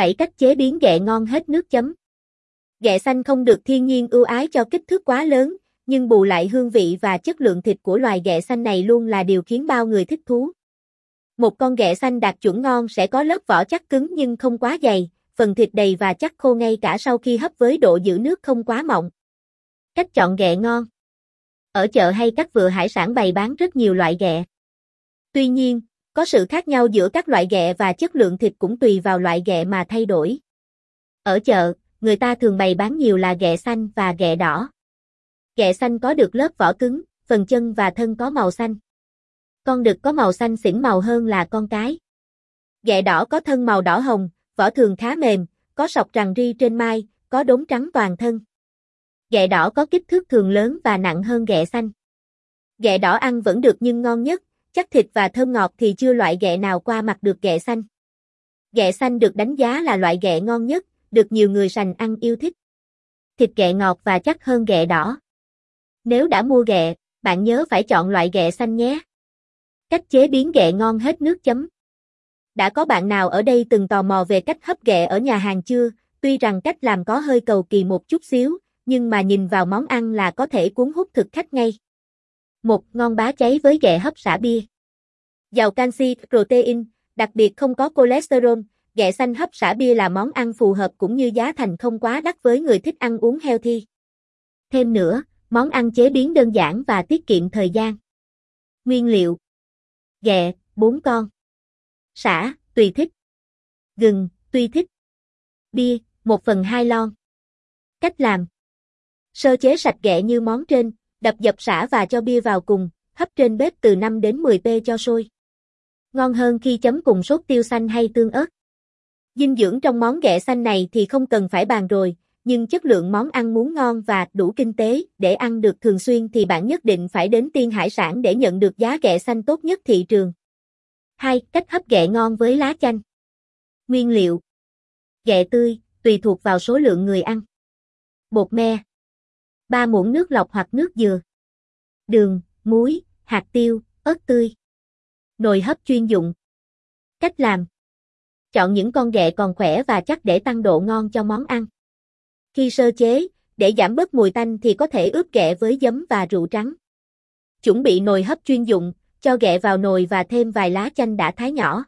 7 cách chế biến ghẹ ngon hết nước chấm. Ghẹ xanh không được thiên nhiên ưu ái cho kích thước quá lớn, nhưng bù lại hương vị và chất lượng thịt của loài ghẹ xanh này luôn là điều khiến bao người thích thú. Một con ghẹ xanh đạt chuẩn ngon sẽ có lớp vỏ chắc cứng nhưng không quá dày, phần thịt đầy và chắc khô ngay cả sau khi hấp với độ giữ nước không quá mọng. Cách chọn ghẹ ngon Ở chợ hay các vựa hải sản bày bán rất nhiều loại ghẹ. Tuy nhiên, có sự khác nhau giữa các loại ghẹ và chất lượng thịt cũng tùy vào loại ghẹ mà thay đổi. Ở chợ, người ta thường bày bán nhiều là ghẹ xanh và ghẹ đỏ. Ghẹ xanh có được lớp vỏ cứng, phần chân và thân có màu xanh. Con đực có màu xanh xỉn màu hơn là con cái. Ghẹ đỏ có thân màu đỏ hồng, vỏ thường khá mềm, có sọc rằn ri trên mai, có đốm trắng toàn thân. Ghẹ đỏ có kích thước thường lớn và nặng hơn ghẹ xanh. Ghẹ đỏ ăn vẫn được nhưng ngon nhất, chắc thịt và thơm ngọt thì chưa loại ghẹ nào qua mặt được ghẹ xanh. Ghẹ xanh được đánh giá là loại ghẹ ngon nhất, được nhiều người sành ăn yêu thích. Thịt ghẹ ngọt và chắc hơn ghẹ đỏ. Nếu đã mua ghẹ, bạn nhớ phải chọn loại ghẹ xanh nhé. Cách chế biến ghẹ ngon hết nước chấm. Đã có bạn nào ở đây từng tò mò về cách hấp ghẹ ở nhà hàng chưa? Tuy rằng cách làm có hơi cầu kỳ một chút xíu, nhưng mà nhìn vào món ăn là có thể cuốn hút thực khách ngay. Một ngon bá cháy với ghẹ hấp xả bia. Giàu canxi, protein, đặc biệt không có cholesterol, ghẹ xanh hấp xả bia là món ăn phù hợp cũng như giá thành không quá đắt với người thích ăn uống healthy. Thêm nữa, món ăn chế biến đơn giản và tiết kiệm thời gian. Nguyên liệu Ghẹ, 4 con. Sả, tùy thích. Gừng, tùy thích. Bia, 1 phần 2 lon. Cách làm Sơ chế sạch ghẹ như món trên, đập dập sả và cho bia vào cùng, hấp trên bếp từ 5 đến 10 p cho sôi. Ngon hơn khi chấm cùng sốt tiêu xanh hay tương ớt. Dinh dưỡng trong món ghẹ xanh này thì không cần phải bàn rồi, nhưng chất lượng món ăn muốn ngon và đủ kinh tế để ăn được thường xuyên thì bạn nhất định phải đến Tiên Hải Sản để nhận được giá ghẹ xanh tốt nhất thị trường. 2. Cách hấp ghẹ ngon với lá chanh. Nguyên liệu. Ghẹ tươi, tùy thuộc vào số lượng người ăn. Bột me. 3 muỗng nước lọc hoặc nước dừa. Đường, muối, hạt tiêu, ớt tươi. Nồi hấp chuyên dụng. Cách làm. Chọn những con ghẹ còn khỏe và chắc để tăng độ ngon cho món ăn. Khi sơ chế, để giảm bớt mùi tanh thì có thể ướp ghẹ với giấm và rượu trắng. Chuẩn bị nồi hấp chuyên dụng, cho ghẹ vào nồi và thêm vài lá chanh đã thái nhỏ.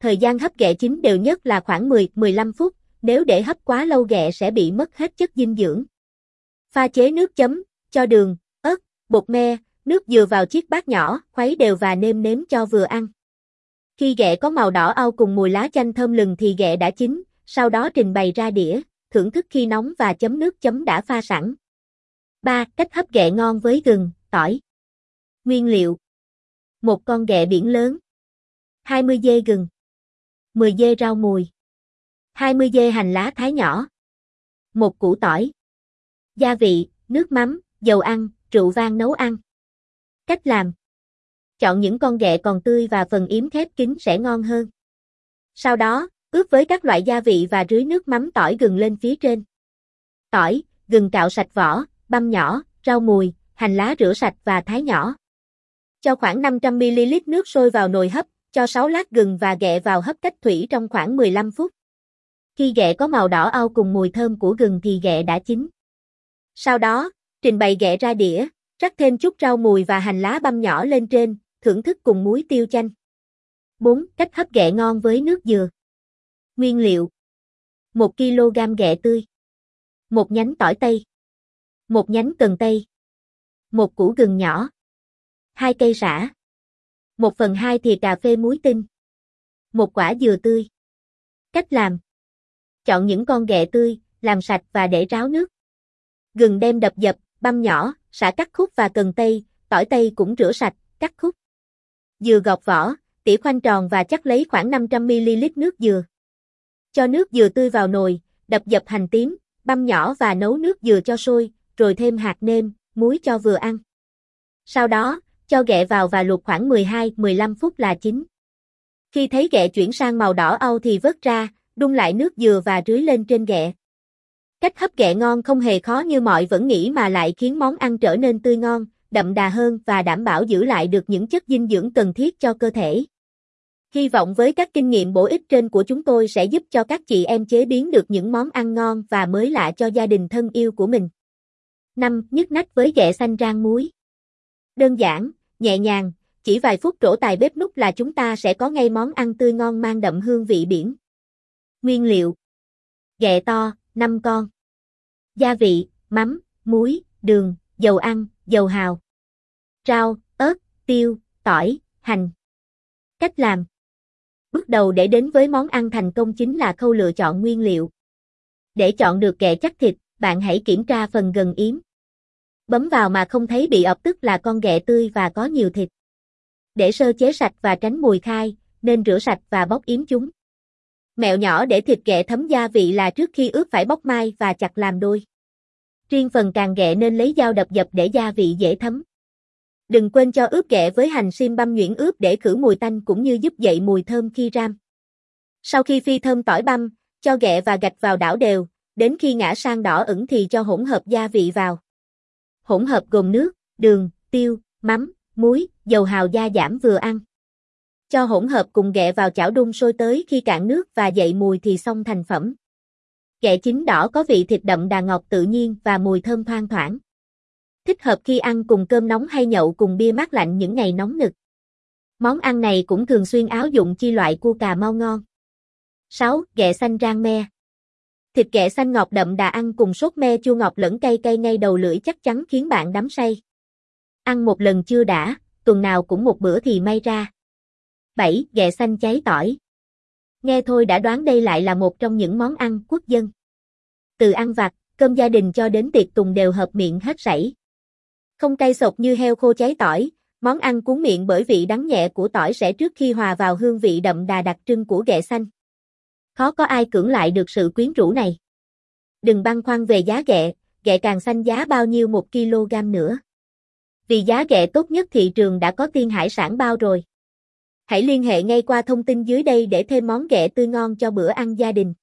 Thời gian hấp ghẹ chín đều nhất là khoảng 10-15 phút, nếu để hấp quá lâu ghẹ sẽ bị mất hết chất dinh dưỡng. Pha chế nước chấm, cho đường, ớt, bột me, nước dừa vào chiếc bát nhỏ, khuấy đều và nêm nếm cho vừa ăn. Khi ghẹ có màu đỏ au cùng mùi lá chanh thơm lừng thì ghẹ đã chín, sau đó trình bày ra đĩa, thưởng thức khi nóng và chấm nước chấm đã pha sẵn. 3. Cách hấp ghẹ ngon với gừng, tỏi. Nguyên liệu. Một con ghẹ biển lớn. 20 dê gừng. 10 dê rau mùi. 20 dê hành lá thái nhỏ. Một củ tỏi. Gia vị, nước mắm, dầu ăn, rượu vang nấu ăn. Cách làm. Chọn những con ghẹ còn tươi và phần yếm khép kín sẽ ngon hơn. Sau đó, ướp với các loại gia vị và rưới nước mắm tỏi gừng lên phía trên. Tỏi, gừng cạo sạch vỏ, băm nhỏ, rau mùi, hành lá rửa sạch và thái nhỏ. Cho khoảng 500ml nước sôi vào nồi hấp, cho 6 lát gừng và ghẹ vào hấp cách thủy trong khoảng 15 phút. Khi ghẹ có màu đỏ au cùng mùi thơm của gừng thì ghẹ đã chín. Sau đó, trình bày ghẹ ra đĩa, rắc thêm chút rau mùi và hành lá băm nhỏ lên trên, thưởng thức cùng muối tiêu chanh. 4. Cách hấp ghẹ ngon với nước dừa. Nguyên liệu 1 kg ghẹ tươi 1 nhánh tỏi tây 1 nhánh cần tây 1 củ gừng nhỏ 2 cây sả 1 phần 2 thìa cà phê muối tinh 1 quả dừa tươi Cách làm Chọn những con ghẹ tươi, làm sạch và để ráo nước. Gừng đem đập dập, băm nhỏ, sả cắt khúc và cần tây, tỏi tây cũng rửa sạch, cắt khúc. Dừa gọt vỏ, tỉa khoanh tròn và chắc lấy khoảng 500ml nước dừa. Cho nước dừa tươi vào nồi, đập dập hành tím, băm nhỏ và nấu nước dừa cho sôi, rồi thêm hạt nêm, muối cho vừa ăn. Sau đó, cho ghẹ vào và luộc khoảng 12-15 phút là chín. Khi thấy ghẹ chuyển sang màu đỏ au thì vớt ra, đun lại nước dừa và rưới lên trên ghẹ. Cách hấp ghẹ ngon không hề khó như mọi vẫn nghĩ mà lại khiến món ăn trở nên tươi ngon, đậm đà hơn và đảm bảo giữ lại được những chất dinh dưỡng cần thiết cho cơ thể. Hy vọng với các kinh nghiệm bổ ích trên của chúng tôi sẽ giúp cho các chị em chế biến được những món ăn ngon và mới lạ cho gia đình thân yêu của mình. 5. Nhức nách với ghẹ xanh rang muối. Đơn giản, nhẹ nhàng, chỉ vài phút trổ tài bếp nút là chúng ta sẽ có ngay món ăn tươi ngon mang đậm hương vị biển. Nguyên liệu Ghẹ to, 5 con Gia vị, mắm, muối, đường, dầu ăn, dầu hào Rau, ớt, tiêu, tỏi, hành Cách làm Bước đầu để đến với món ăn thành công chính là khâu lựa chọn nguyên liệu. Để chọn được kẹ chắc thịt, bạn hãy kiểm tra phần gần yếm. Bấm vào mà không thấy bị ọc tức là con ghẹ tươi và có nhiều thịt. Để sơ chế sạch và tránh mùi khai, nên rửa sạch và bóc yếm chúng. Mẹo nhỏ để thịt ghẹ thấm gia vị là trước khi ướp phải bóc mai và chặt làm đôi. Riêng phần càng ghẹ nên lấy dao đập dập để gia vị dễ thấm. Đừng quên cho ướp ghẹ với hành sim băm nhuyễn ướp để khử mùi tanh cũng như giúp dậy mùi thơm khi ram. Sau khi phi thơm tỏi băm, cho ghẹ và gạch vào đảo đều, đến khi ngã sang đỏ ửng thì cho hỗn hợp gia vị vào. Hỗn hợp gồm nước, đường, tiêu, mắm, muối, dầu hào gia giảm vừa ăn. Cho hỗn hợp cùng ghẹ vào chảo đun sôi tới khi cạn nước và dậy mùi thì xong thành phẩm. Ghẹ chín đỏ có vị thịt đậm đà ngọt tự nhiên và mùi thơm thoang thoảng. Thích hợp khi ăn cùng cơm nóng hay nhậu cùng bia mát lạnh những ngày nóng nực. Món ăn này cũng thường xuyên áo dụng chi loại cua cà mau ngon. 6. Ghẹ xanh rang me Thịt ghẹ xanh ngọt đậm đà ăn cùng sốt me chua ngọt lẫn cay cay ngay đầu lưỡi chắc chắn khiến bạn đắm say. Ăn một lần chưa đã, tuần nào cũng một bữa thì may ra. 7. Ghẹ xanh cháy tỏi Nghe thôi đã đoán đây lại là một trong những món ăn quốc dân. Từ ăn vặt, cơm gia đình cho đến tiệc tùng đều hợp miệng hết sảy. Không cay sộc như heo khô cháy tỏi, món ăn cuốn miệng bởi vị đắng nhẹ của tỏi sẽ trước khi hòa vào hương vị đậm đà đặc trưng của ghẹ xanh. Khó có ai cưỡng lại được sự quyến rũ này. Đừng băn khoăn về giá ghẹ, ghẹ càng xanh giá bao nhiêu một kg nữa. Vì giá ghẹ tốt nhất thị trường đã có tiên hải sản bao rồi. Hãy liên hệ ngay qua thông tin dưới đây để thêm món ghẹ tươi ngon cho bữa ăn gia đình.